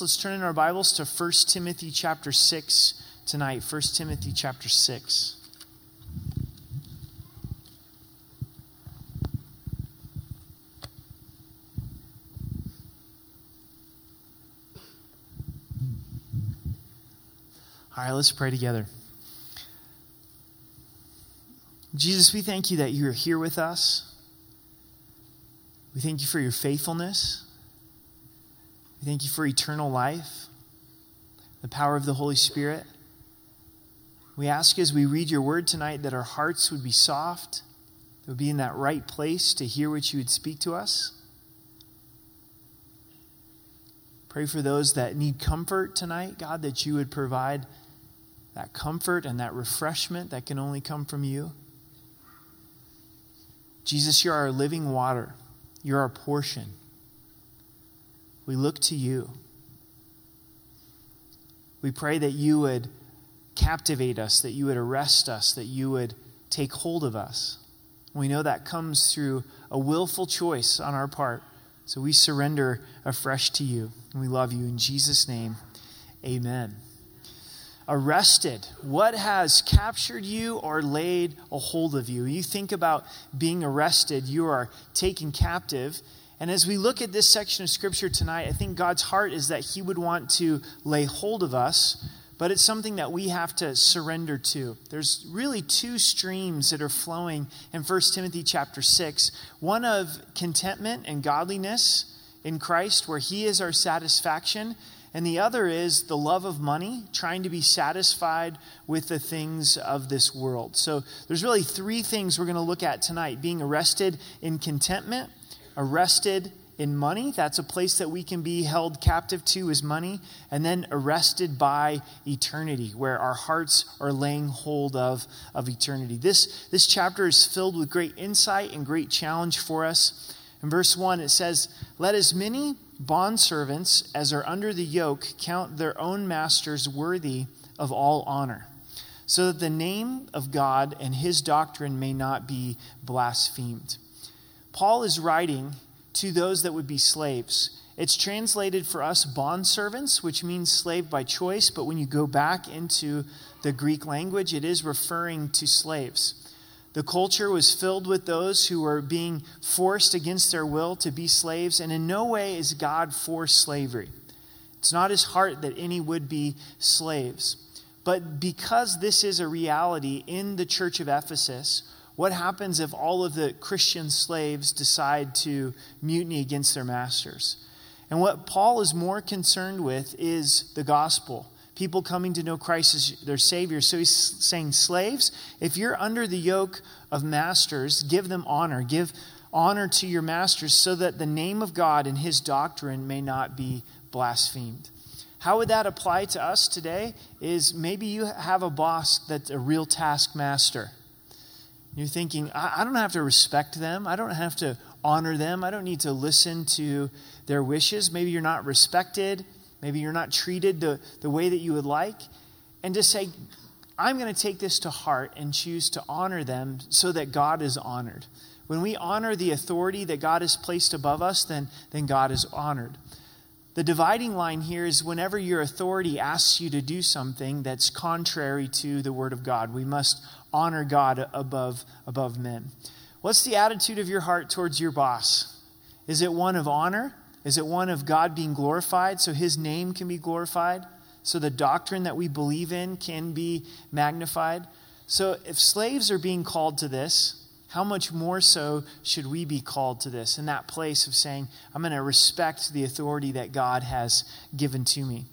Let's turn in our Bibles to 1 Timothy chapter 6 tonight. 1 Timothy chapter 6. All right, let's pray together. Jesus, we thank you that you are here with us. We thank you for your faithfulness. We thank you for eternal life, the power of the Holy Spirit. We ask as we read your word tonight that our hearts would be soft, that would be in that right place to hear what you would speak to us. Pray for those that need comfort tonight, God, that you would provide that comfort and that refreshment that can only come from you. Jesus, you're our living water, you're our portion. We look to you. We pray that you would captivate us, that you would arrest us, that you would take hold of us. We know that comes through a willful choice on our part. So we surrender afresh to you. And we love you. In Jesus' name, amen. Arrested. What has captured you or laid a hold of you? You think about being arrested, you are taken captive. And as we look at this section of Scripture tonight, I think God's heart is that He would want to lay hold of us, but it's something that we have to surrender to. There's really two streams that are flowing in 1 Timothy chapter 6 one of contentment and godliness in Christ, where He is our satisfaction. And the other is the love of money, trying to be satisfied with the things of this world. So there's really three things we're going to look at tonight being arrested in contentment, arrested in money. That's a place that we can be held captive to is money. And then arrested by eternity, where our hearts are laying hold of, of eternity. This, this chapter is filled with great insight and great challenge for us. In verse 1, it says, Let as many bondservants as are under the yoke count their own masters worthy of all honor, so that the name of God and his doctrine may not be blasphemed. Paul is writing to those that would be slaves. It's translated for us bondservants, which means slave by choice, but when you go back into the Greek language, it is referring to slaves. The culture was filled with those who were being forced against their will to be slaves, and in no way is God for slavery. It's not his heart that any would be slaves. But because this is a reality in the church of Ephesus, what happens if all of the Christian slaves decide to mutiny against their masters? And what Paul is more concerned with is the gospel. People coming to know Christ as their Savior. So he's saying, Slaves, if you're under the yoke of masters, give them honor. Give honor to your masters so that the name of God and his doctrine may not be blasphemed. How would that apply to us today? Is maybe you have a boss that's a real taskmaster. You're thinking, I, I don't have to respect them. I don't have to honor them. I don't need to listen to their wishes. Maybe you're not respected. Maybe you're not treated the, the way that you would like. And to say, I'm going to take this to heart and choose to honor them so that God is honored. When we honor the authority that God has placed above us, then, then God is honored. The dividing line here is whenever your authority asks you to do something that's contrary to the Word of God, we must honor God above, above men. What's the attitude of your heart towards your boss? Is it one of honor? Is it one of God being glorified so his name can be glorified? So the doctrine that we believe in can be magnified? So if slaves are being called to this, how much more so should we be called to this in that place of saying, I'm going to respect the authority that God has given to me?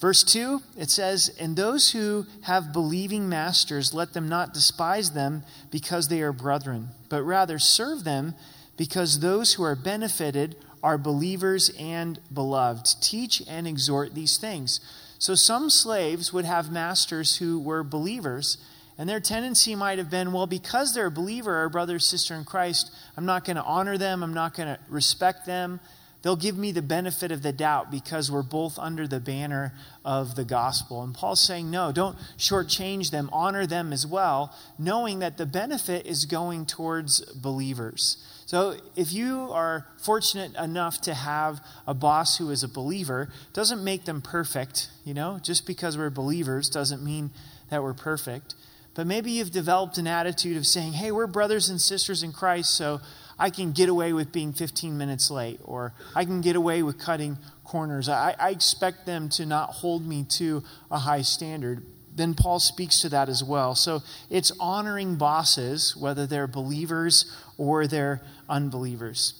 Verse 2, it says, And those who have believing masters, let them not despise them because they are brethren, but rather serve them because those who are benefited are believers and beloved. Teach and exhort these things. So some slaves would have masters who were believers, and their tendency might have been, well, because they're a believer or brother sister in Christ, I'm not going to honor them, I'm not going to respect them. They'll give me the benefit of the doubt because we're both under the banner of the gospel. And Paul's saying, no, don't shortchange them, honor them as well, knowing that the benefit is going towards believers. So, if you are fortunate enough to have a boss who is a believer, doesn't make them perfect, you know? Just because we're believers doesn't mean that we're perfect. But maybe you've developed an attitude of saying, hey, we're brothers and sisters in Christ, so I can get away with being 15 minutes late, or I can get away with cutting corners. I, I expect them to not hold me to a high standard then Paul speaks to that as well. So it's honoring bosses, whether they're believers or they're unbelievers.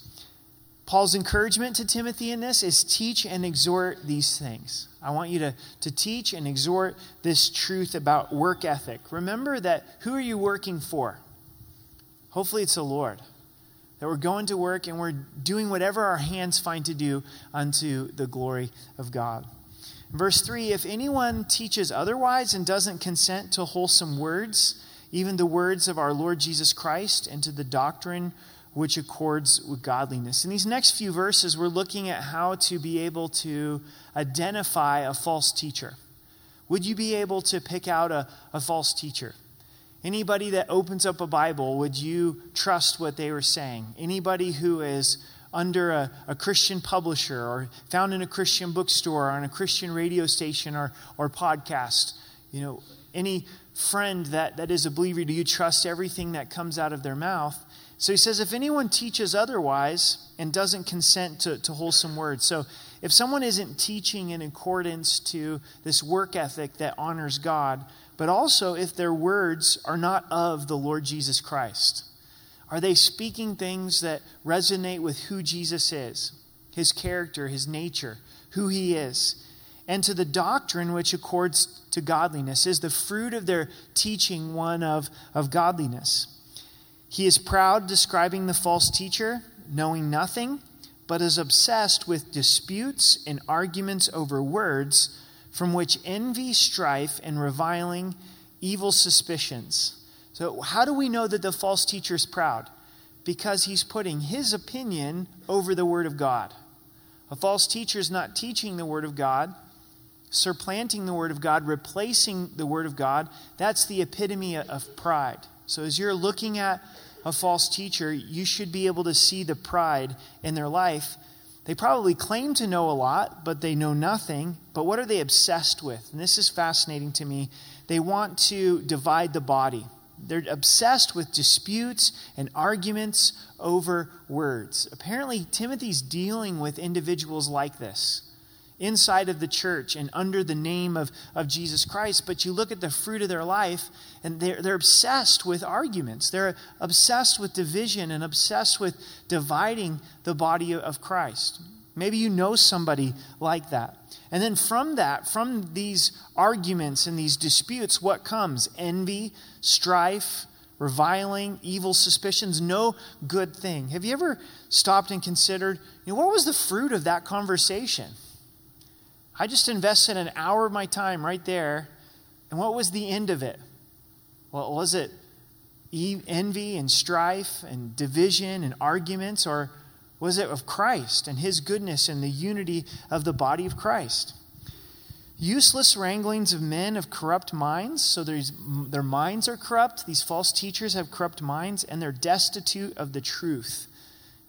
Paul's encouragement to Timothy in this is teach and exhort these things. I want you to, to teach and exhort this truth about work ethic. Remember that who are you working for? Hopefully, it's the Lord. That we're going to work and we're doing whatever our hands find to do unto the glory of God. Verse 3 If anyone teaches otherwise and doesn't consent to wholesome words, even the words of our Lord Jesus Christ, and to the doctrine which accords with godliness. In these next few verses, we're looking at how to be able to identify a false teacher. Would you be able to pick out a, a false teacher? Anybody that opens up a Bible, would you trust what they were saying? Anybody who is under a, a, Christian publisher or found in a Christian bookstore or on a Christian radio station or, or podcast. You know, any friend that, that is a believer, do you trust everything that comes out of their mouth? So he says, if anyone teaches otherwise and doesn't consent to, to wholesome words. So if someone isn't teaching in accordance to this work ethic that honors God, but also if their words are not of the Lord Jesus Christ. Are they speaking things that resonate with who Jesus is, his character, his nature, who he is? And to the doctrine which accords to godliness. Is the fruit of their teaching one of, of godliness? He is proud, describing the false teacher, knowing nothing, but is obsessed with disputes and arguments over words, from which envy, strife, and reviling, evil suspicions so, how do we know that the false teacher is proud? Because he's putting his opinion over the Word of God. A false teacher is not teaching the Word of God, supplanting the Word of God, replacing the Word of God. That's the epitome of pride. So, as you're looking at a false teacher, you should be able to see the pride in their life. They probably claim to know a lot, but they know nothing. But what are they obsessed with? And this is fascinating to me. They want to divide the body. They're obsessed with disputes and arguments over words. Apparently, Timothy's dealing with individuals like this inside of the church and under the name of, of Jesus Christ. But you look at the fruit of their life, and they're, they're obsessed with arguments. They're obsessed with division and obsessed with dividing the body of Christ. Maybe you know somebody like that. And then from that, from these arguments and these disputes, what comes? Envy, strife, reviling, evil suspicions, no good thing. Have you ever stopped and considered, you know, what was the fruit of that conversation? I just invested an hour of my time right there, and what was the end of it? Well, was it envy and strife and division and arguments, or was it of Christ and his goodness and the unity of the body of Christ? Useless wranglings of men of corrupt minds. So their minds are corrupt. These false teachers have corrupt minds, and they're destitute of the truth.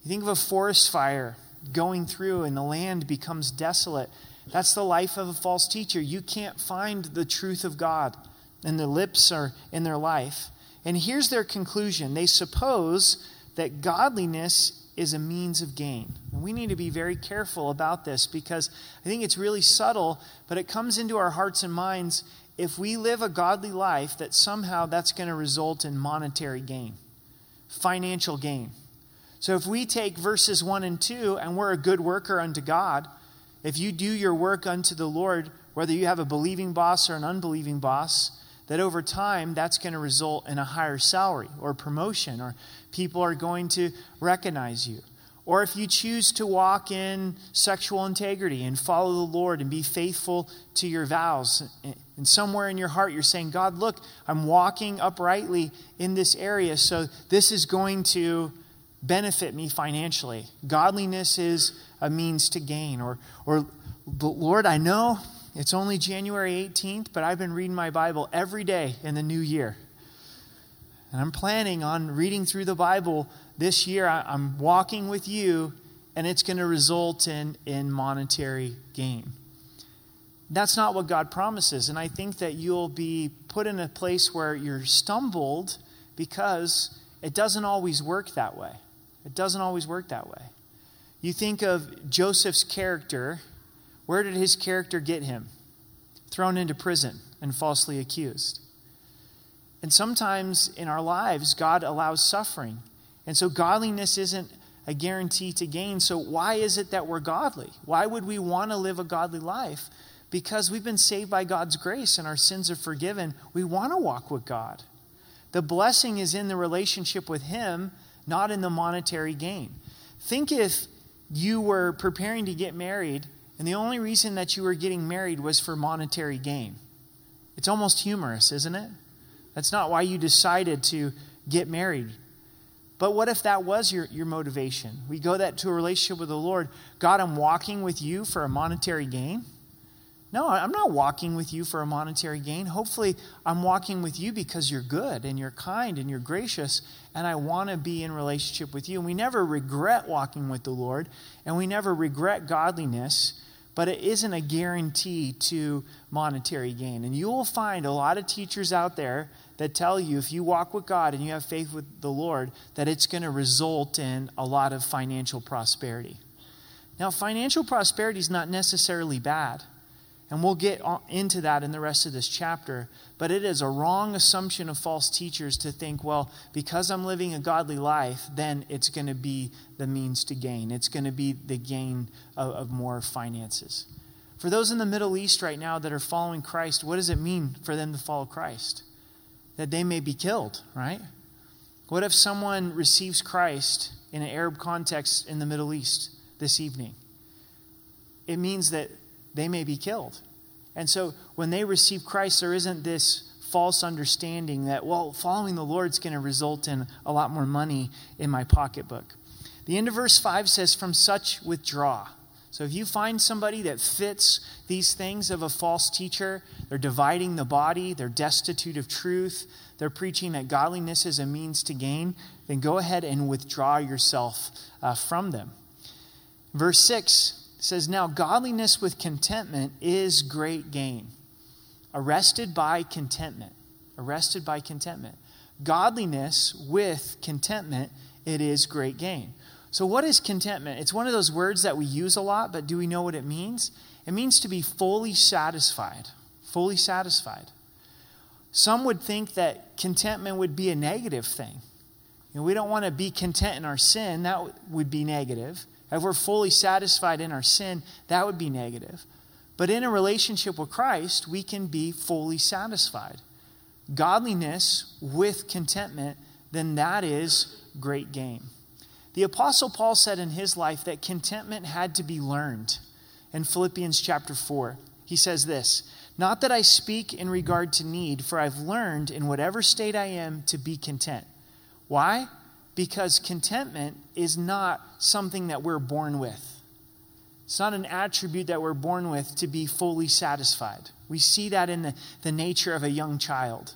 You think of a forest fire going through, and the land becomes desolate. That's the life of a false teacher. You can't find the truth of God, and the lips are in their life. And here's their conclusion they suppose that godliness is a means of gain. And we need to be very careful about this because I think it's really subtle, but it comes into our hearts and minds if we live a godly life that somehow that's going to result in monetary gain, financial gain. So if we take verses 1 and 2 and we're a good worker unto God, if you do your work unto the Lord, whether you have a believing boss or an unbelieving boss, that over time that's going to result in a higher salary or promotion, or people are going to recognize you. Or if you choose to walk in sexual integrity and follow the Lord and be faithful to your vows, and somewhere in your heart you're saying, God, look, I'm walking uprightly in this area, so this is going to benefit me financially. Godliness is a means to gain. Or, or Lord, I know it's only January 18th, but I've been reading my Bible every day in the new year. And I'm planning on reading through the Bible this year. I'm walking with you, and it's going to result in, in monetary gain. That's not what God promises. And I think that you'll be put in a place where you're stumbled because it doesn't always work that way. It doesn't always work that way. You think of Joseph's character. Where did his character get him? Thrown into prison and falsely accused. And sometimes in our lives, God allows suffering. And so godliness isn't a guarantee to gain. So, why is it that we're godly? Why would we want to live a godly life? Because we've been saved by God's grace and our sins are forgiven. We want to walk with God. The blessing is in the relationship with Him, not in the monetary gain. Think if you were preparing to get married and the only reason that you were getting married was for monetary gain. It's almost humorous, isn't it? That's not why you decided to get married. But what if that was your, your motivation? We go that to a relationship with the Lord. God, I'm walking with you for a monetary gain. No, I'm not walking with you for a monetary gain. Hopefully, I'm walking with you because you're good and you're kind and you're gracious, and I want to be in relationship with you. And we never regret walking with the Lord, and we never regret godliness, but it isn't a guarantee to monetary gain. And you will find a lot of teachers out there that tell you if you walk with God and you have faith with the Lord, that it's going to result in a lot of financial prosperity. Now, financial prosperity is not necessarily bad. And we'll get into that in the rest of this chapter. But it is a wrong assumption of false teachers to think, well, because I'm living a godly life, then it's going to be the means to gain. It's going to be the gain of, of, more finances. For those in the Middle East right now that are following Christ, what does it mean for them to follow Christ? That they may be killed, right? What if someone receives Christ in an Arab context in the Middle East this evening? It means that they may be killed. And so when they receive Christ, there isn't this false understanding that, well, following the Lord is going to result in a lot more money in my pocketbook. The end of verse 5 says, From such withdraw. So if you find somebody that fits these things of a false teacher, they're dividing the body, they're destitute of truth, they're preaching that godliness is a means to gain, then go ahead and withdraw yourself uh, from them. Verse 6 says, Now godliness with contentment is great gain. Arrested by contentment. Arrested by contentment. Godliness with contentment, it is great gain. So, what is contentment? It's one of those words that we use a lot, but do we know what it means? It means to be fully satisfied. Fully satisfied. Some would think that contentment would be a negative thing. You know, we don't want to be content in our sin, that would be negative. If we're fully satisfied in our sin, that would be negative. But in a relationship with Christ, we can be fully satisfied. Godliness with contentment, then that is great gain. The Apostle Paul said in his life that contentment had to be learned. In Philippians chapter 4, he says this Not that I speak in regard to need, for I've learned in whatever state I am to be content. Why? Because contentment is not something that we're born with. It's not an attribute that we're born with to be fully satisfied. We see that in the, the nature of a young child.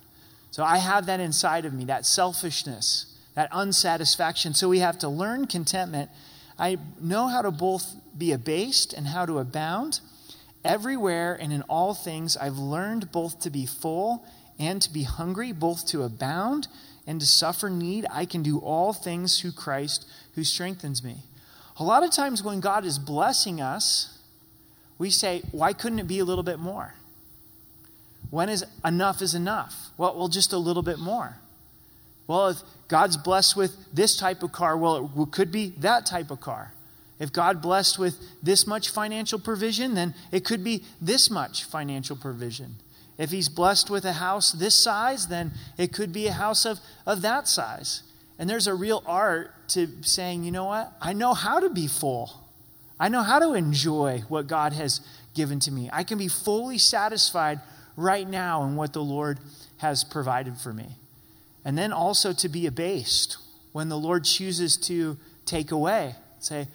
So I have that inside of me, that selfishness, that unsatisfaction. So we have to learn contentment. I know how to both be abased and how to abound. Everywhere and in all things, I've learned both to be full and to be hungry, both to abound and to suffer need, I can do all things through Christ who strengthens me. A lot of times when God is blessing us, we say, why couldn't it be a little bit more? When is enough is enough? Well, well, just a little bit more. Well, if God's blessed with this type of car, well, it could be that type of car. If God blessed with this much financial provision, then it could be this much financial provision. If he's blessed with a house this size, then it could be a house of, of that size. And there's a real art to saying, you know what? I know how to be full. I know how to enjoy what God has given to me. I can be fully satisfied right now in what the Lord has provided for me. And then also to be abased when the Lord chooses to take away. Say,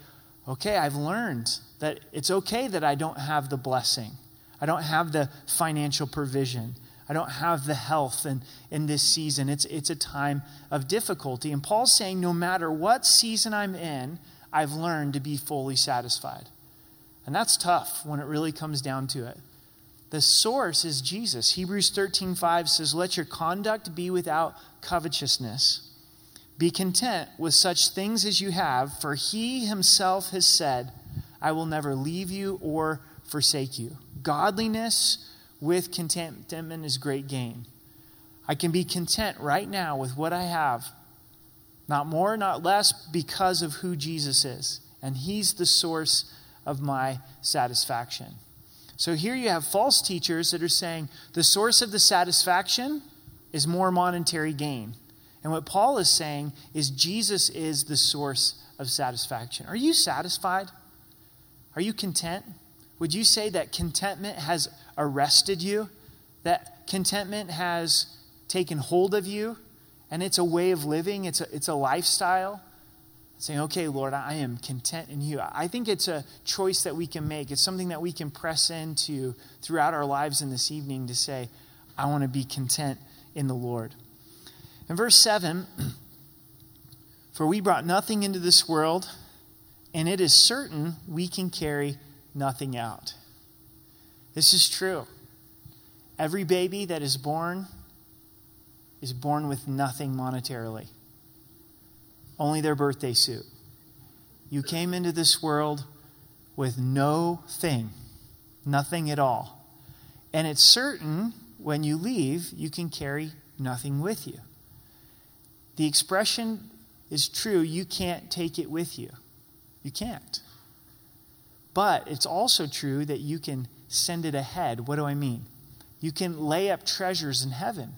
okay, I've learned that it's okay that I don't have the blessing. I don't have the financial provision. I don't have the health in, in this season. It's, it's a time of difficulty. And Paul's saying, no matter what season I'm in, I've learned to be fully satisfied. And that's tough when it really comes down to it. The source is Jesus. Hebrews 13:5 says, "Let your conduct be without covetousness. Be content with such things as you have, for he himself has said, I will never leave you or forsake you." Godliness with contentment is great gain. I can be content right now with what I have, not more, not less, because of who Jesus is. And he's the source of my satisfaction. So here you have false teachers that are saying the source of the satisfaction is more monetary gain. And what Paul is saying is Jesus is the source of satisfaction. Are you satisfied? Are you content? Would you say that contentment has arrested you? That contentment has taken hold of you? And it's a way of living, it's a, it's a lifestyle? saying, okay, Lord, I am content in you. I think it's a choice that we can make. It's something that we can press into throughout our lives in this evening to say, I want to be content in the Lord. In verse 7, for we brought nothing into this world, and it is certain we can carry nothing out. This is true. Every baby that is born is born with nothing monetarily only their birthday suit. You came into this world with no thing, nothing at all. And it's certain when you leave, you can carry nothing with you. The expression is true, you can't take it with you. You can't. But it's also true that you can send it ahead. What do I mean? You can lay up treasures in heaven.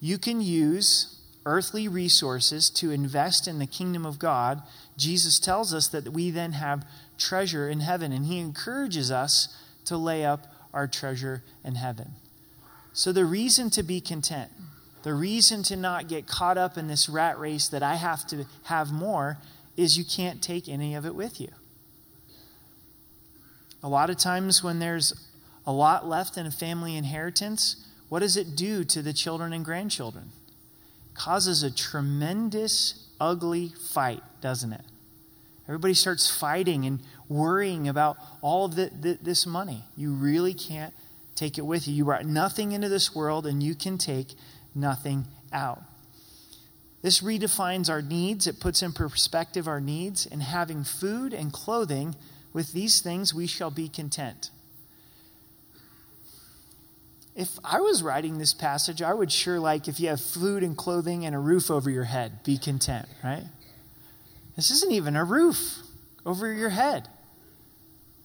You can use earthly resources to invest in the kingdom of God, Jesus tells us that we then have treasure in heaven, and he encourages us to lay up our treasure in heaven. So, the reason to be content, the reason to not get caught up in this rat race that I have to have more, is you can't take any of it with you. A lot of times, when there's a lot left in a family inheritance, what does it do to the children and grandchildren? causes a tremendous, ugly fight, doesn't it? Everybody starts fighting and worrying about all of the, the, this money. You really can't take it with you. You brought nothing into this world, and you can take nothing out. This redefines our needs. It puts in perspective our needs. And having food and clothing, with these things we shall be content if I was writing this passage, I would sure like if you have food and clothing and a roof over your head, be content, right? This isn't even a roof over your head.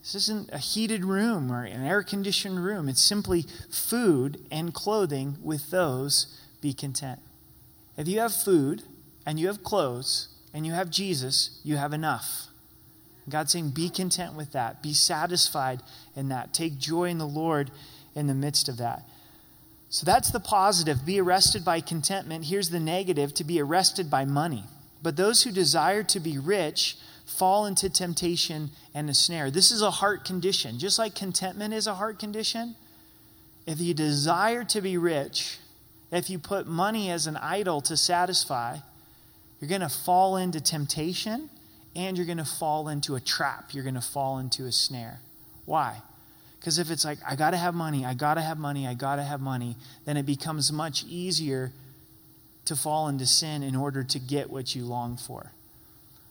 This isn't a heated room or an air conditioned room. It's simply food and clothing. With those, be content. If you have food and you have clothes and you have Jesus, you have enough. God's saying, be content with that. Be satisfied in that. Take joy in the Lord in the midst of that. So that's the positive. Be arrested by contentment. Here's the negative to be arrested by money. But those who desire to be rich fall into temptation and a snare. This is a heart condition. Just like contentment is a heart condition, if you desire to be rich, if you put money as an idol to satisfy, you're going to fall into temptation and you're going to fall into a trap. You're going to fall into a snare. Why? Because if it's like, I got to have money, I got to have money, I got to have money, then it becomes much easier to fall into sin in order to get what you long for.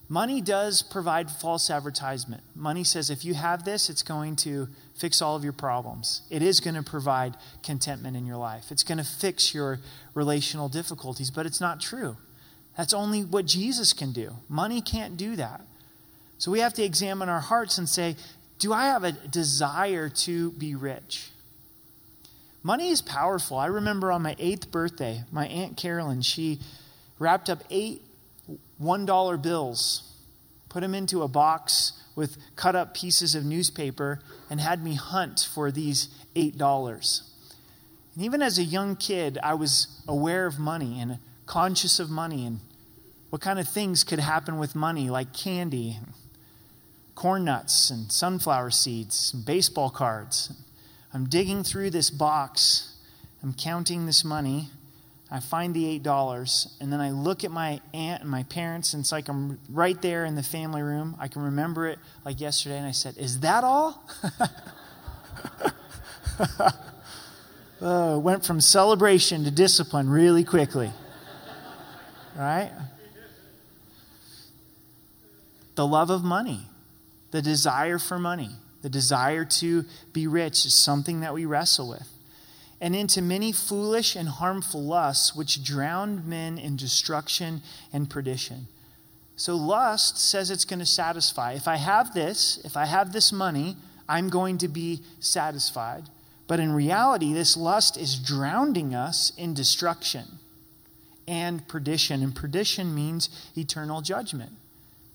Money does provide false advertisement. Money says if you have this, it's going to fix all of your problems. It is going to provide contentment in your life. It's going to fix your relational difficulties, but it's not true. That's only what Jesus can do. Money can't do that. So we have to examine our hearts and say, do I have a desire to be rich? Money is powerful. I remember on my eighth birthday, my Aunt Carolyn, she wrapped up eight $1 bills, put them into a box with cut up pieces of newspaper, and had me hunt for these $8. And even as a young kid, I was aware of money and conscious of money and what kind of things could happen with money, like candy, corn nuts and sunflower seeds and baseball cards. I'm digging through this box. I'm counting this money. I find the $8, and then I look at my aunt and my parents, and it's like I'm right there in the family room. I can remember it like yesterday, and I said, Is that all? uh, went from celebration to discipline really quickly. Right? The love of money, the desire for money, the desire to be rich is something that we wrestle with. And into many foolish and harmful lusts, which drowned men in destruction and perdition. So, lust says it's going to satisfy. If I have this, if I have this money, I'm going to be satisfied. But in reality, this lust is drowning us in destruction and perdition. And perdition means eternal judgment.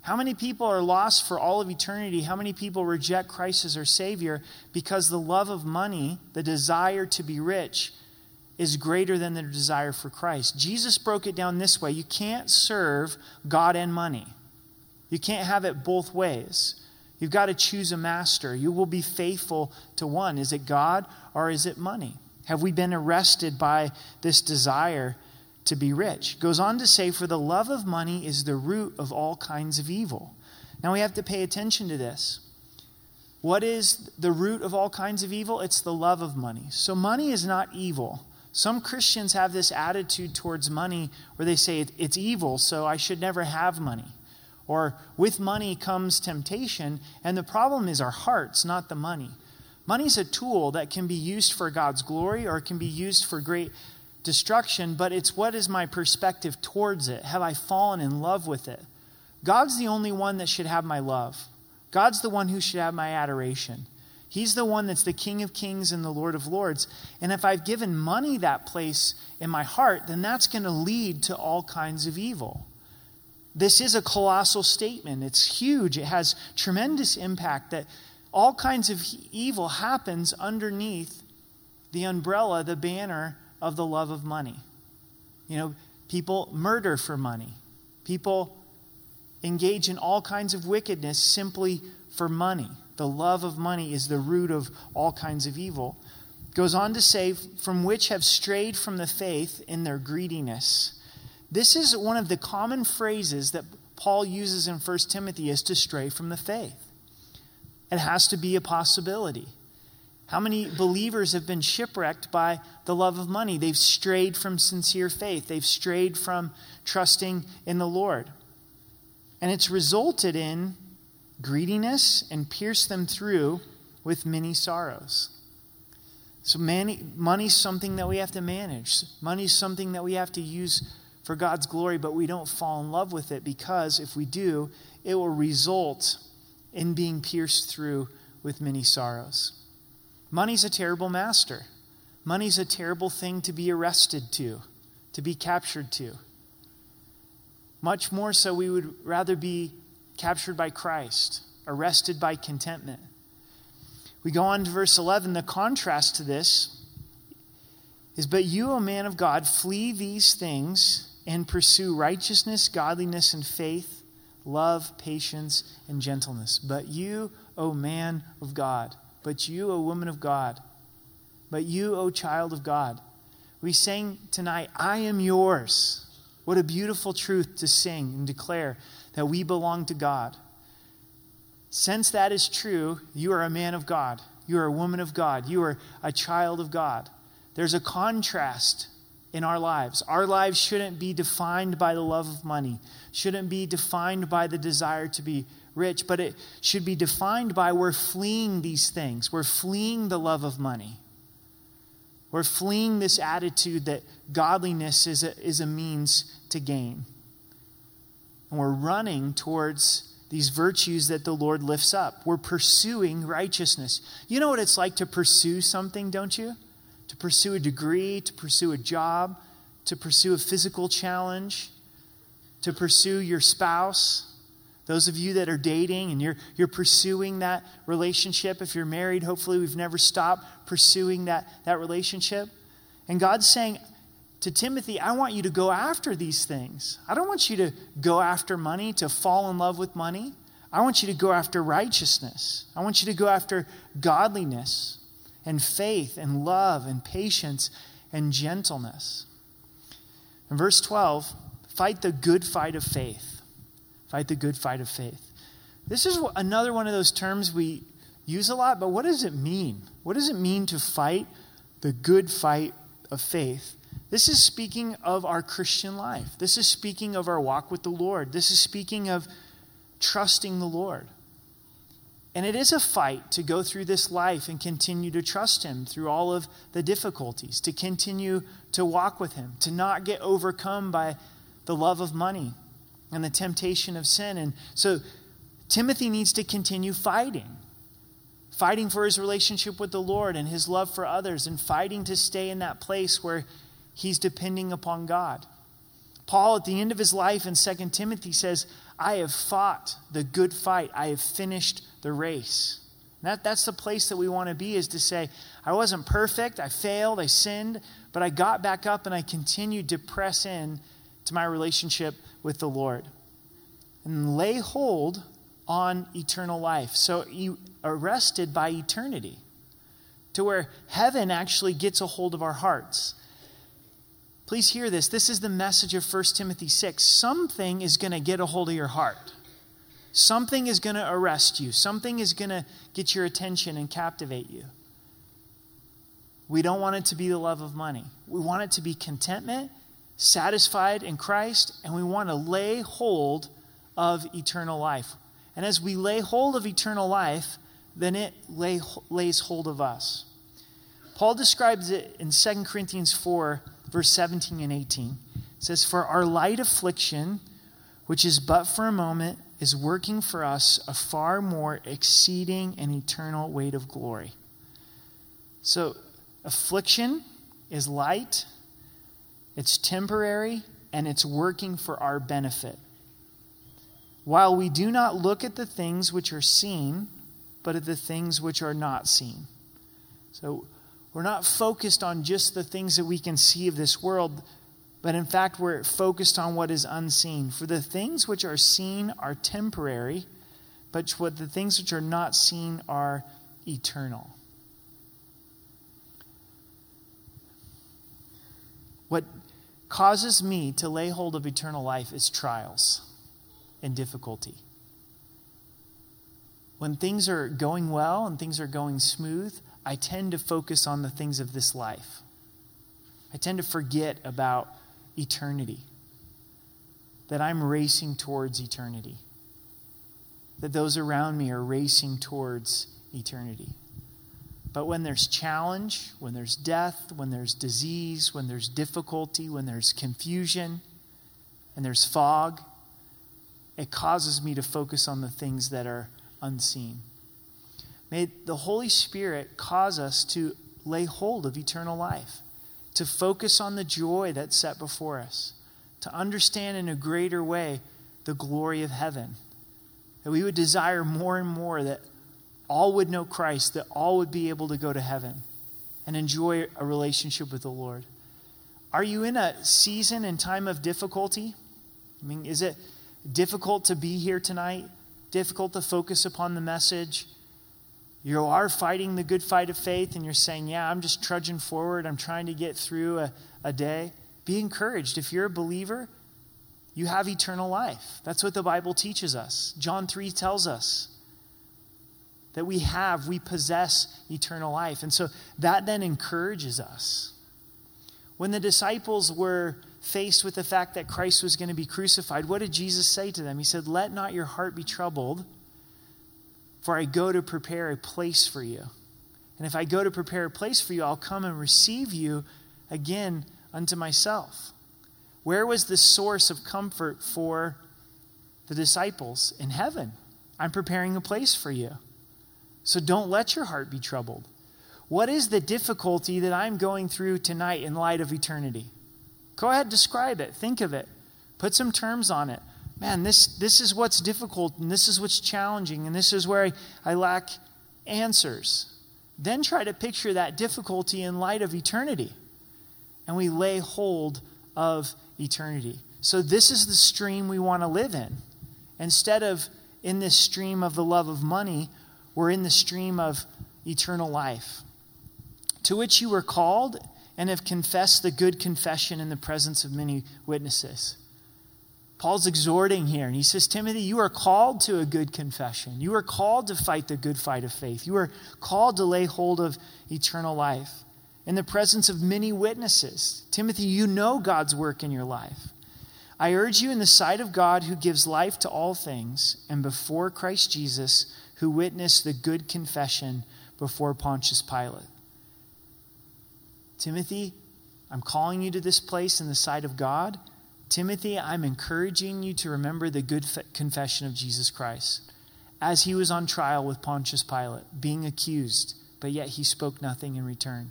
How many people are lost for all of eternity? How many people reject Christ as their Savior because the love of money, the desire to be rich, is greater than the desire for Christ? Jesus broke it down this way you can't serve God and money, you can't have it both ways. You've got to choose a master. You will be faithful to one. Is it God or is it money? Have we been arrested by this desire to be rich? Goes on to say, For the love of money is the root of all kinds of evil. Now we have to pay attention to this. What is the root of all kinds of evil? It's the love of money. So money is not evil. Some Christians have this attitude towards money where they say it's evil, so I should never have money. Or with money comes temptation, and the problem is our hearts, not the money. Money is a tool that can be used for God's glory or it can be used for great destruction, but it's what is my perspective towards it? Have I fallen in love with it? God's the only one that should have my love. God's the one who should have my adoration. He's the one that's the King of Kings and the Lord of Lords. And if I've given money that place in my heart, then that's going to lead to all kinds of evil. This is a colossal statement. It's huge. It has tremendous impact that all kinds of evil happens underneath the umbrella, the banner of the love of money. You know, people murder for money. People engage in all kinds of wickedness simply for money. The love of money is the root of all kinds of evil. Goes on to say, from which have strayed from the faith in their greediness this is one of the common phrases that Paul uses in 1 Timothy is to stray from the faith. It has to be a possibility. How many believers have been shipwrecked by the love of money? They've strayed from sincere faith. They've strayed from trusting in the Lord. And it's resulted in greediness and pierced them through with many sorrows. So, money, is something that we have to manage. Money is something that we have to use for God's glory, but we don't fall in love with it because if we do, it will result in being pierced through with many sorrows. Money's a terrible master. Money's a terrible thing to be arrested to, to be captured to. Much more so, we would rather be captured by Christ, arrested by contentment. We go on to verse 11. The contrast to this is, But you, O man of God, flee these things and pursue righteousness, godliness, and faith, love, patience, and gentleness. But you, O man of God, but you, O woman of God, but you, O child of God. We sang tonight, I am yours. What a beautiful truth to sing and declare that we belong to God. Since that is true, you are a man of God. You are a woman of God. You are a child of God. There's a contrast in our lives. Our lives shouldn't be defined by the love of money, shouldn't be defined by the desire to be rich, but it should be defined by we're fleeing these things. We're fleeing the love of money. We're fleeing this attitude that godliness is a, is a means to gain. And we're running towards these virtues that the Lord lifts up. We're pursuing righteousness. You know what it's like to pursue something, don't you? to pursue a degree, to pursue a job, to pursue a physical challenge, to pursue your spouse. Those of you that are dating and you're, you're pursuing that relationship, if you're married, hopefully we've never stopped pursuing that, that relationship. And God's saying to Timothy, I want you to go after these things. I don't want you to go after money, to fall in love with money. I want you to go after righteousness. I want you to go after godliness and faith and love and patience and gentleness. In verse 12, fight the good fight of faith. Fight the good fight of faith. This is another one of those terms we use a lot, but what does it mean? What does it mean to fight the good fight of faith? This is speaking of our Christian life. This is speaking of our walk with the Lord. This is speaking of trusting the Lord. And it is a fight to go through this life and continue to trust Him through all of the difficulties, to continue to walk with Him, to not get overcome by the love of money and the temptation of sin. And so Timothy needs to continue fighting, fighting for his relationship with the Lord and his love for others, and fighting to stay in that place where he's depending upon God. Paul, at the end of his life in 2 Timothy, says, I have fought the good fight, I have finished the race. That, that's the place that we want to be is to say, I wasn't perfect, I failed, I sinned, but I got back up and I continued to press in to my relationship with the Lord. And lay hold on eternal life. So you arrested by eternity to where heaven actually gets a hold of our hearts. Please hear this. This is the message of 1 Timothy 6. Something is going to get a hold of your heart. Something is going to arrest you. Something is going to get your attention and captivate you. We don't want it to be the love of money. We want it to be contentment, satisfied in Christ, and we want to lay hold of eternal life. And as we lay hold of eternal life, then it lay, lays hold of us. Paul describes it in 2 Corinthians 4, verse 17 and 18. It says, For our light affliction, which is but for a moment, is working for us a far more exceeding and eternal weight of glory. So, affliction is light, it's temporary, and it's working for our benefit. While we do not look at the things which are seen, but at the things which are not seen. So, we're not focused on just the things that we can see of this world, but in fact, we're focused on what is unseen. For the things which are seen are temporary, but what the things which are not seen are eternal. What causes me to lay hold of eternal life is trials and difficulty. When things are going well and things are going smooth, I tend to focus on the things of this life. I tend to forget about eternity, that I'm racing towards eternity, that those around me are racing towards eternity. But when there's challenge, when there's death, when there's disease, when there's difficulty, when there's confusion, and there's fog, it causes me to focus on the things that are unseen. May the Holy Spirit cause us to lay hold of eternal life to focus on the joy that's set before us, to understand in a greater way the glory of heaven. That we would desire more and more that all would know Christ, that all would be able to go to heaven and enjoy a relationship with the Lord. Are you in a season and time of difficulty? I mean, is it difficult to be here tonight? Difficult to focus upon the message? you are fighting the good fight of faith and you're saying, Yeah, I'm just trudging forward, I'm trying to get through a, a day, be encouraged. If you're a believer, you have eternal life. That's what the Bible teaches us. John 3 tells us that we have, we possess eternal life. And so that then encourages us. When the disciples were faced with the fact that Christ was going to be crucified, what did Jesus say to them? He said, Let not your heart be troubled. For I go to prepare a place for you. And if I go to prepare a place for you, I'll come and receive you again unto myself. Where was the source of comfort for the disciples? In heaven. I'm preparing a place for you. So don't let your heart be troubled. What is the difficulty that I'm going through tonight in light of eternity? Go ahead, describe it. Think of it. Put some terms on it man, this, this is what's difficult and this is what's challenging and this is where I, I lack answers. Then try to picture that difficulty in light of eternity. And we lay hold of eternity. So, this is the stream we want to live in. Instead of in this stream of the love of money, we're in the stream of eternal life, to which you were called and have confessed the good confession in the presence of many witnesses. Paul's exhorting here, and he says, Timothy, you are called to a good confession. You are called to fight the good fight of faith. You are called to lay hold of eternal life in the presence of many witnesses. Timothy, you know God's work in your life. I urge you, in the sight of God who gives life to all things, and before Christ Jesus, who witnessed the good confession before Pontius Pilate. Timothy, I'm calling you to this place in the sight of God Timothy, I'm encouraging you to remember the good confession of Jesus Christ. As he was on trial with Pontius Pilate, being accused, but yet he spoke nothing in return.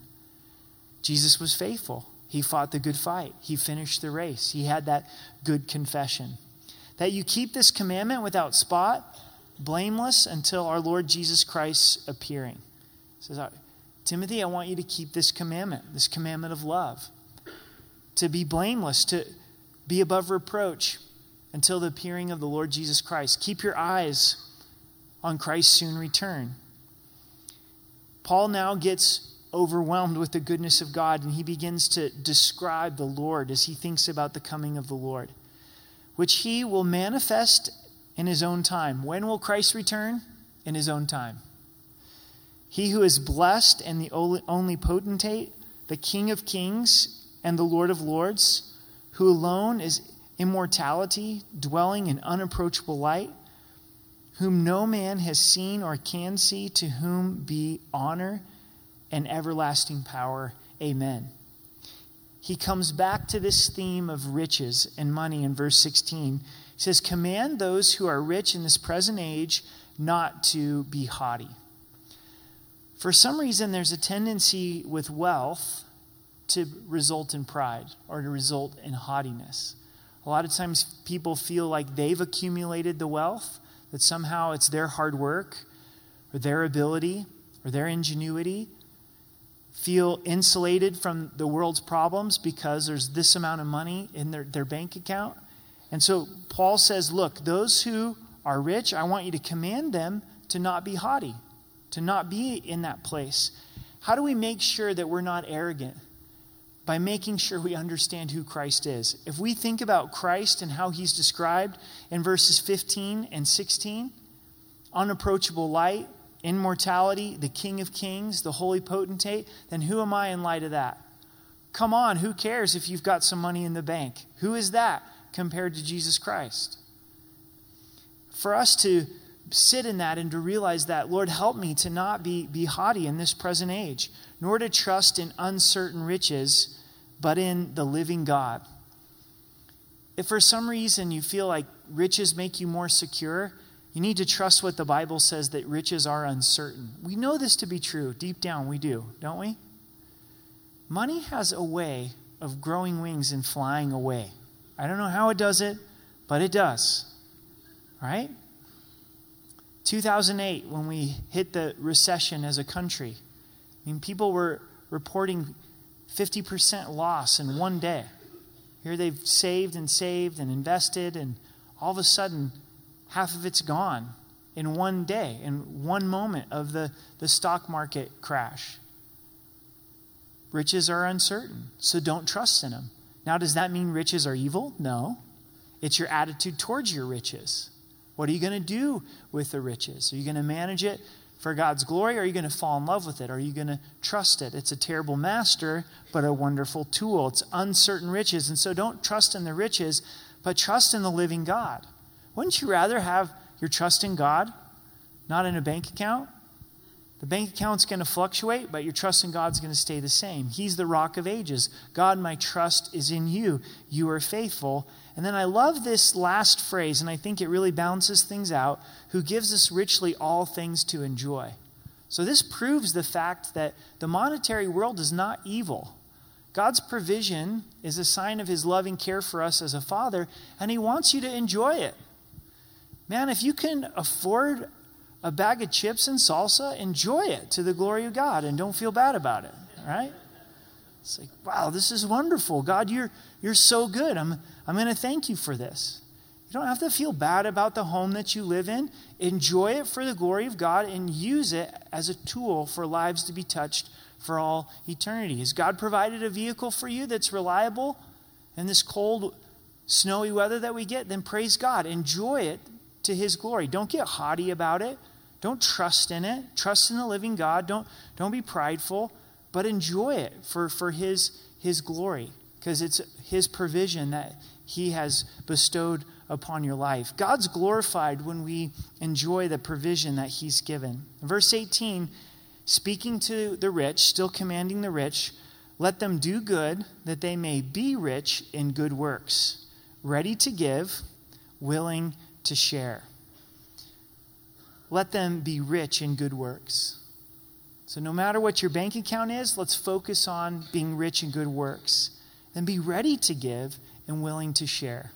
Jesus was faithful. He fought the good fight. He finished the race. He had that good confession. That you keep this commandment without spot, blameless until our Lord Jesus Christ's appearing. He says, uh, Timothy, I want you to keep this commandment, this commandment of love. To be blameless, to, be above reproach until the appearing of the Lord Jesus Christ. Keep your eyes on Christ's soon return. Paul now gets overwhelmed with the goodness of God and he begins to describe the Lord as he thinks about the coming of the Lord, which he will manifest in his own time. When will Christ return? In his own time. He who is blessed and the only potentate, the King of kings and the Lord of lords who alone is immortality, dwelling in unapproachable light, whom no man has seen or can see, to whom be honor and everlasting power. Amen. He comes back to this theme of riches and money in verse 16. Says, Command those who are rich in this present age not to be haughty. For some reason, there's a tendency with wealth to result in pride or to result in haughtiness. A lot of times people feel like they've accumulated the wealth, that somehow it's their hard work or their ability or their ingenuity. Feel insulated from the world's problems because there's this amount of money in their, their bank account. And so Paul says, Look, those who are rich, I want you to command them to not be haughty, to not be in that place. How do we make sure that we're not arrogant? by making sure we understand who Christ is. If we think about Christ and how he's described in verses 15 and 16, unapproachable light, immortality, the King of Kings, the Holy Potentate, then who am I in light of that? Come on, who cares if you've got some money in the bank? Who is that compared to Jesus Christ? For us to sit in that and to realize that, Lord, help me to not be, be haughty in this present age, nor to trust in uncertain riches but in the living God. If for some reason you feel like riches make you more secure, you need to trust what the Bible says that riches are uncertain. We know this to be true. Deep down, we do, don't we? Money has a way of growing wings and flying away. I don't know how it does it, but it does. Right? 2008, when we hit the recession as a country, I mean, people were reporting 50% loss in one day. Here they've saved and saved and invested, and all of a sudden, half of it's gone in one day, in one moment of the, the stock market crash. Riches are uncertain, so don't trust in them. Now, does that mean riches are evil? No. It's your attitude towards your riches. What are you going to do with the riches? Are you going to manage it for God's glory? Or are you going to fall in love with it? Are you going to trust it? It's a terrible master, but a wonderful tool. It's uncertain riches. And so don't trust in the riches, but trust in the living God. Wouldn't you rather have your trust in God, not in a bank account? The bank account's going to fluctuate, but your trust in God's going to stay the same. He's the rock of ages. God, my trust is in you. You are faithful. And then I love this last phrase, and I think it really balances things out who gives us richly all things to enjoy. So this proves the fact that the monetary world is not evil. God's provision is a sign of his loving care for us as a father, and he wants you to enjoy it. Man, if you can afford a bag of chips and salsa, enjoy it to the glory of God and don't feel bad about it, right? It's like, wow, this is wonderful. God, you're, you're so good. I'm, I'm going to thank you for this. You don't have to feel bad about the home that you live in. Enjoy it for the glory of God and use it as a tool for lives to be touched for all eternity. Has God provided a vehicle for you that's reliable in this cold, snowy weather that we get? Then praise God. Enjoy it to His glory. Don't get haughty about it. Don't trust in it. Trust in the living God. Don't, don't be prideful, but enjoy it for, for his, his glory because it's His provision that He has bestowed upon your life. God's glorified when we enjoy the provision that He's given. Verse 18, speaking to the rich, still commanding the rich, let them do good that they may be rich in good works, ready to give, willing to share. Let them be rich in good works. So, no matter what your bank account is, let's focus on being rich in good works. Then be ready to give and willing to share.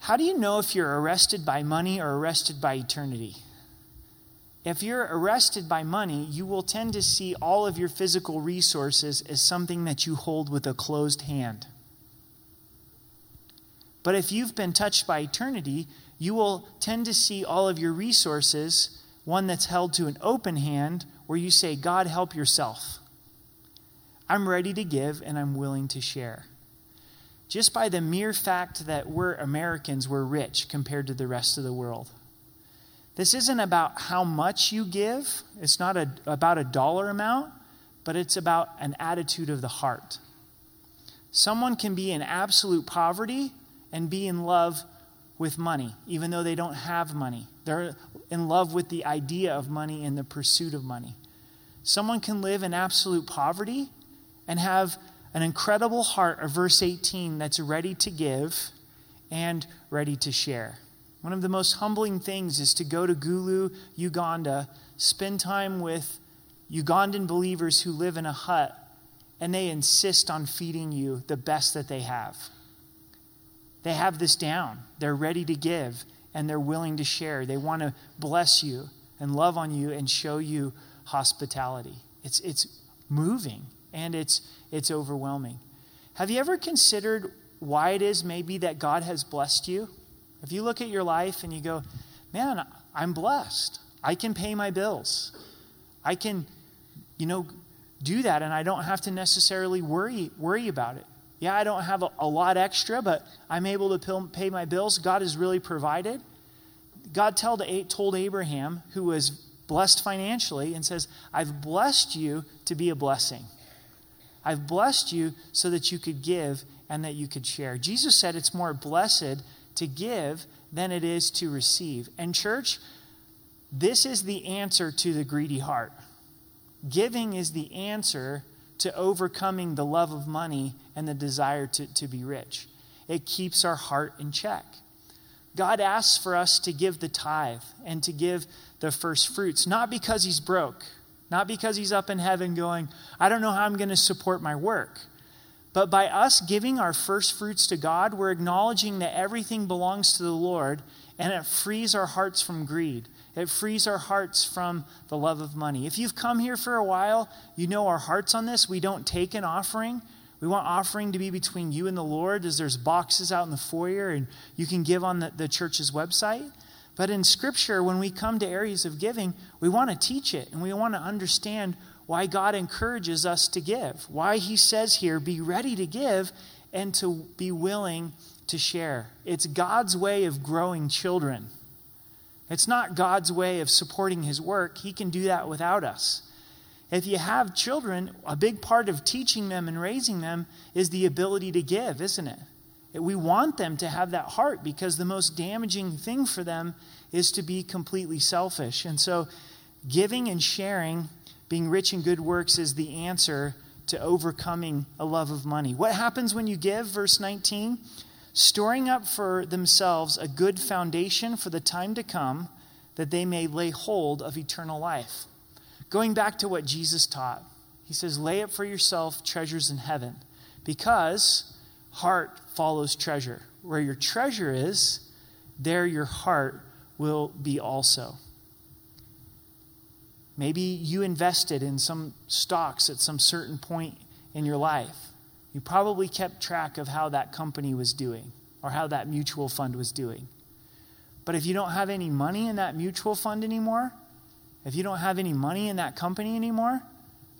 How do you know if you're arrested by money or arrested by eternity? If you're arrested by money, you will tend to see all of your physical resources as something that you hold with a closed hand. But if you've been touched by eternity, you will tend to see all of your resources, one that's held to an open hand, where you say, God, help yourself. I'm ready to give and I'm willing to share. Just by the mere fact that we're Americans, we're rich compared to the rest of the world. This isn't about how much you give, it's not a, about a dollar amount, but it's about an attitude of the heart. Someone can be in absolute poverty and be in love with money, even though they don't have money. They're in love with the idea of money and the pursuit of money. Someone can live in absolute poverty and have an incredible heart of verse 18 that's ready to give and ready to share. One of the most humbling things is to go to Gulu, Uganda, spend time with Ugandan believers who live in a hut, and they insist on feeding you the best that they have. They have this down. They're ready to give and they're willing to share. They want to bless you and love on you and show you hospitality. It's, it's moving and it's, it's overwhelming. Have you ever considered why it is maybe that God has blessed you? If you look at your life and you go, man, I'm blessed. I can pay my bills. I can, you know, do that and I don't have to necessarily worry, worry about it. Yeah, I don't have a, a lot extra, but I'm able to pay my bills. God has really provided. God told, told Abraham, who was blessed financially, and says, I've blessed you to be a blessing. I've blessed you so that you could give and that you could share. Jesus said it's more blessed to give than it is to receive. And, church, this is the answer to the greedy heart. Giving is the answer to overcoming the love of money and the desire to, to be rich. It keeps our heart in check. God asks for us to give the tithe and to give the first fruits, not because He's broke not because he's up in heaven going, I don't know how I'm going to support my work. But by us giving our first fruits to God, we're acknowledging that everything belongs to the Lord and it frees our hearts from greed. It frees our hearts from the love of money. If you've come here for a while, you know our hearts on this. We don't take an offering. We want offering to be between you and the Lord, as there's boxes out in the foyer and you can give on the, the church's website. But in Scripture, when we come to areas of giving, we want to teach it and we want to understand why God encourages us to give, why He says here, be ready to give and to be willing to share. It's God's way of growing children. It's not God's way of supporting His work. He can do that without us. If you have children, a big part of teaching them and raising them is the ability to give, isn't it? We want them to have that heart because the most damaging thing for them is to be completely selfish. And so, giving and sharing, being rich in good works, is the answer to overcoming a love of money. What happens when you give? Verse 19 storing up for themselves a good foundation for the time to come, that they may lay hold of eternal life. Going back to what Jesus taught, he says, Lay up for yourself treasures in heaven, because heart follows treasure. Where your treasure is, there your heart will be also. Maybe you invested in some stocks at some certain point in your life. You probably kept track of how that company was doing or how that mutual fund was doing. But if you don't have any money in that mutual fund anymore, if you don't have any money in that company anymore,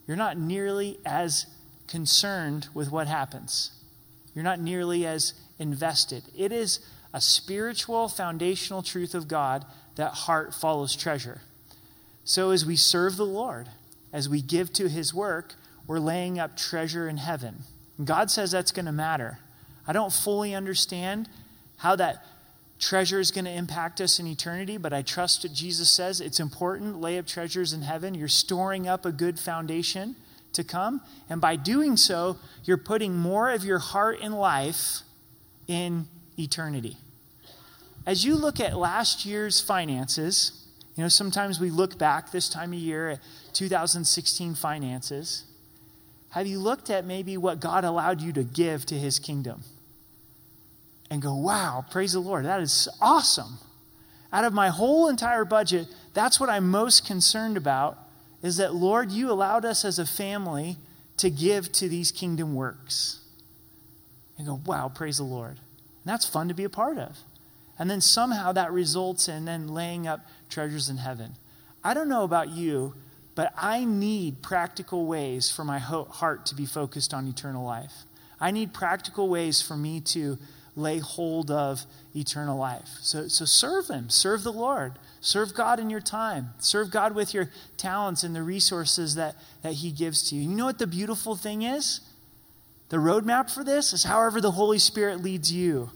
you're not nearly as concerned with what happens. You're not nearly as invested. It is a spiritual, foundational truth of God that heart follows treasure. So as we serve the Lord, as we give to his work, we're laying up treasure in heaven. God says that's going to matter. I don't fully understand how that treasure is going to impact us in eternity, but I trust what Jesus says. It's important. Lay up treasures in heaven. You're storing up a good foundation to come. And by doing so, you're putting more of your heart and life in eternity. As you look at last year's finances, you know, sometimes we look back this time of year at 2016 finances. Have you looked at maybe what God allowed you to give to his kingdom? And go, wow, praise the Lord, that is awesome. Out of my whole entire budget, that's what I'm most concerned about is that, Lord, you allowed us as a family to give to these kingdom works. And go, wow, praise the Lord. And that's fun to be a part of. And then somehow that results in then laying up treasures in heaven. I don't know about you, but I need practical ways for my heart to be focused on eternal life. I need practical ways for me to lay hold of eternal life. So, so serve Him, serve the Lord, serve God in your time, serve God with your talents and the resources that, that He gives to you. You know what the beautiful thing is? The roadmap for this is however the Holy Spirit leads you.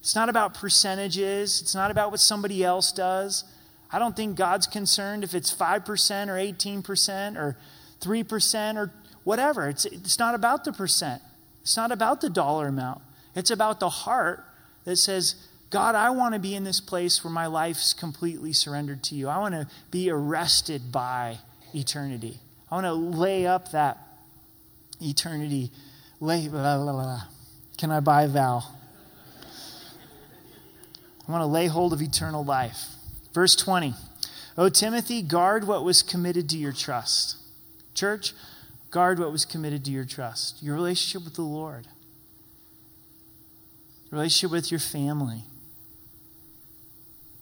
It's not about percentages, it's not about what somebody else does. I don't think God's concerned if it's 5% or 18% or 3% or whatever. It's, it's not about the percent, it's not about the dollar amount. It's about the heart that says, God, I want to be in this place where my life's completely surrendered to you. I want to be arrested by eternity. I want to lay up that eternity. Lay, blah, blah, blah. Can I buy a vow? I want to lay hold of eternal life. Verse 20. O Timothy, guard what was committed to your trust. Church, guard what was committed to your trust. Your relationship with the Lord relationship with your family,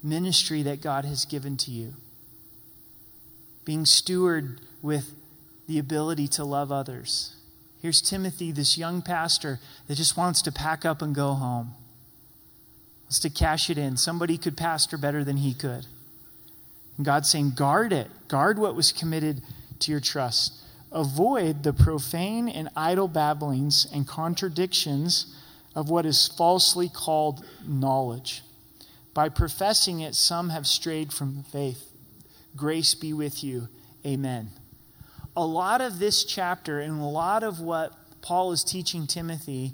ministry that God has given to you, being steward with the ability to love others. Here's Timothy, this young pastor that just wants to pack up and go home. To cash it in. Somebody could pastor better than he could. And God's saying, guard it. Guard what was committed to your trust. Avoid the profane and idle babblings and contradictions of what is falsely called knowledge. By professing it, some have strayed from the faith. Grace be with you. Amen. A lot of this chapter and a lot of what Paul is teaching Timothy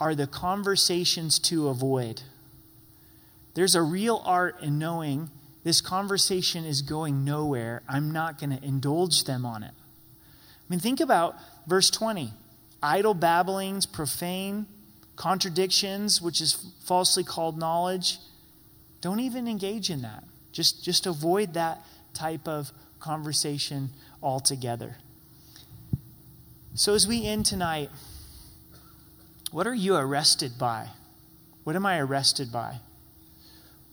are the conversations to avoid. There's a real art in knowing this conversation is going nowhere. I'm not going to indulge them on it. I mean, think about verse 20 idle babblings, profane contradictions, which is falsely called knowledge, don't even engage in that. Just, just avoid that type of conversation altogether. So, as we end tonight, what are you arrested by? What am I arrested by?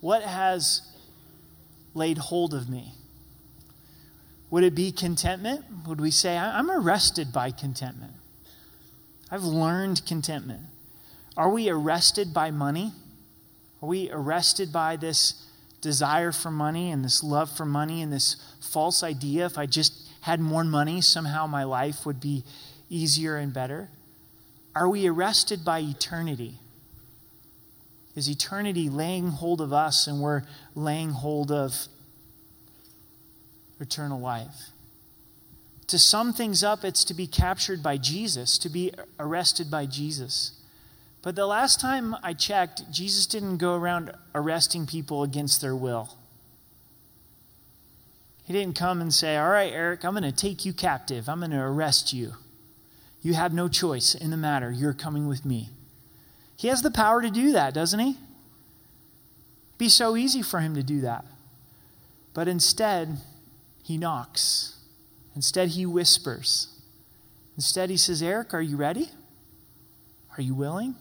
What has laid hold of me? Would it be contentment? Would we say, I'm arrested by contentment? I've learned contentment. Are we arrested by money? Are we arrested by this desire for money and this love for money and this false idea if I just had more money, somehow my life would be easier and better? Are we arrested by eternity? Is eternity laying hold of us and we're laying hold of eternal life? To sum things up, it's to be captured by Jesus, to be arrested by Jesus. But the last time I checked, Jesus didn't go around arresting people against their will. He didn't come and say, All right, Eric, I'm going to take you captive. I'm going to arrest you. You have no choice in the matter. You're coming with me. He has the power to do that, doesn't he? Be so easy for him to do that. But instead, he knocks. Instead, he whispers. Instead, he says, Eric, are you ready? Are you willing?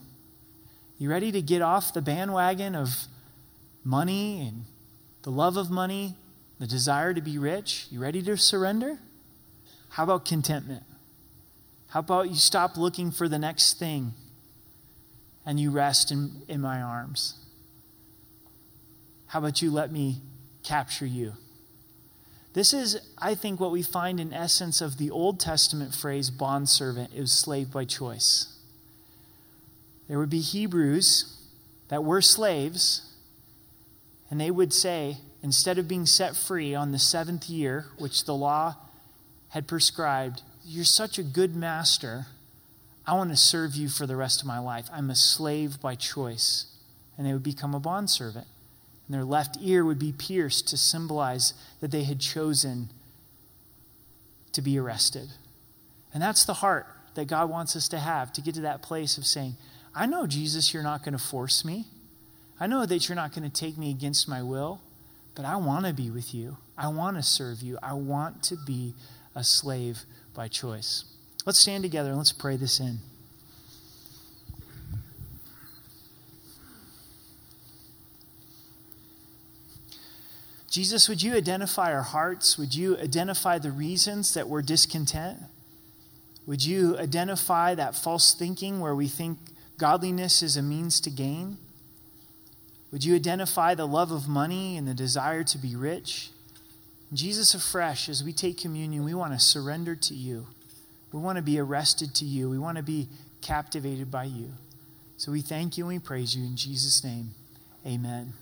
You ready to get off the bandwagon of money and the love of money, the desire to be rich? You ready to surrender? How about contentment? How about you stop looking for the next thing and you rest in, in my arms? How about you let me capture you? This is, I think, what we find in essence of the Old Testament phrase bondservant. It was slave by choice. There would be Hebrews that were slaves, and they would say, instead of being set free on the seventh year, which the law had prescribed, You're such a good master. I want to serve you for the rest of my life. I'm a slave by choice. And they would become a bondservant. And their left ear would be pierced to symbolize that they had chosen to be arrested. And that's the heart that God wants us to have to get to that place of saying, I know, Jesus, you're not going to force me. I know that you're not going to take me against my will, but I want to be with you. I want to serve you. I want to be a slave by choice. Let's stand together and let's pray this in. Jesus, would you identify our hearts? Would you identify the reasons that we're discontent? Would you identify that false thinking where we think godliness is a means to gain? Would you identify the love of money and the desire to be rich? Jesus, afresh, as we take communion, we want to surrender to you. We want to be arrested to you. We want to be captivated by you. So we thank you and we praise you in Jesus' name. Amen.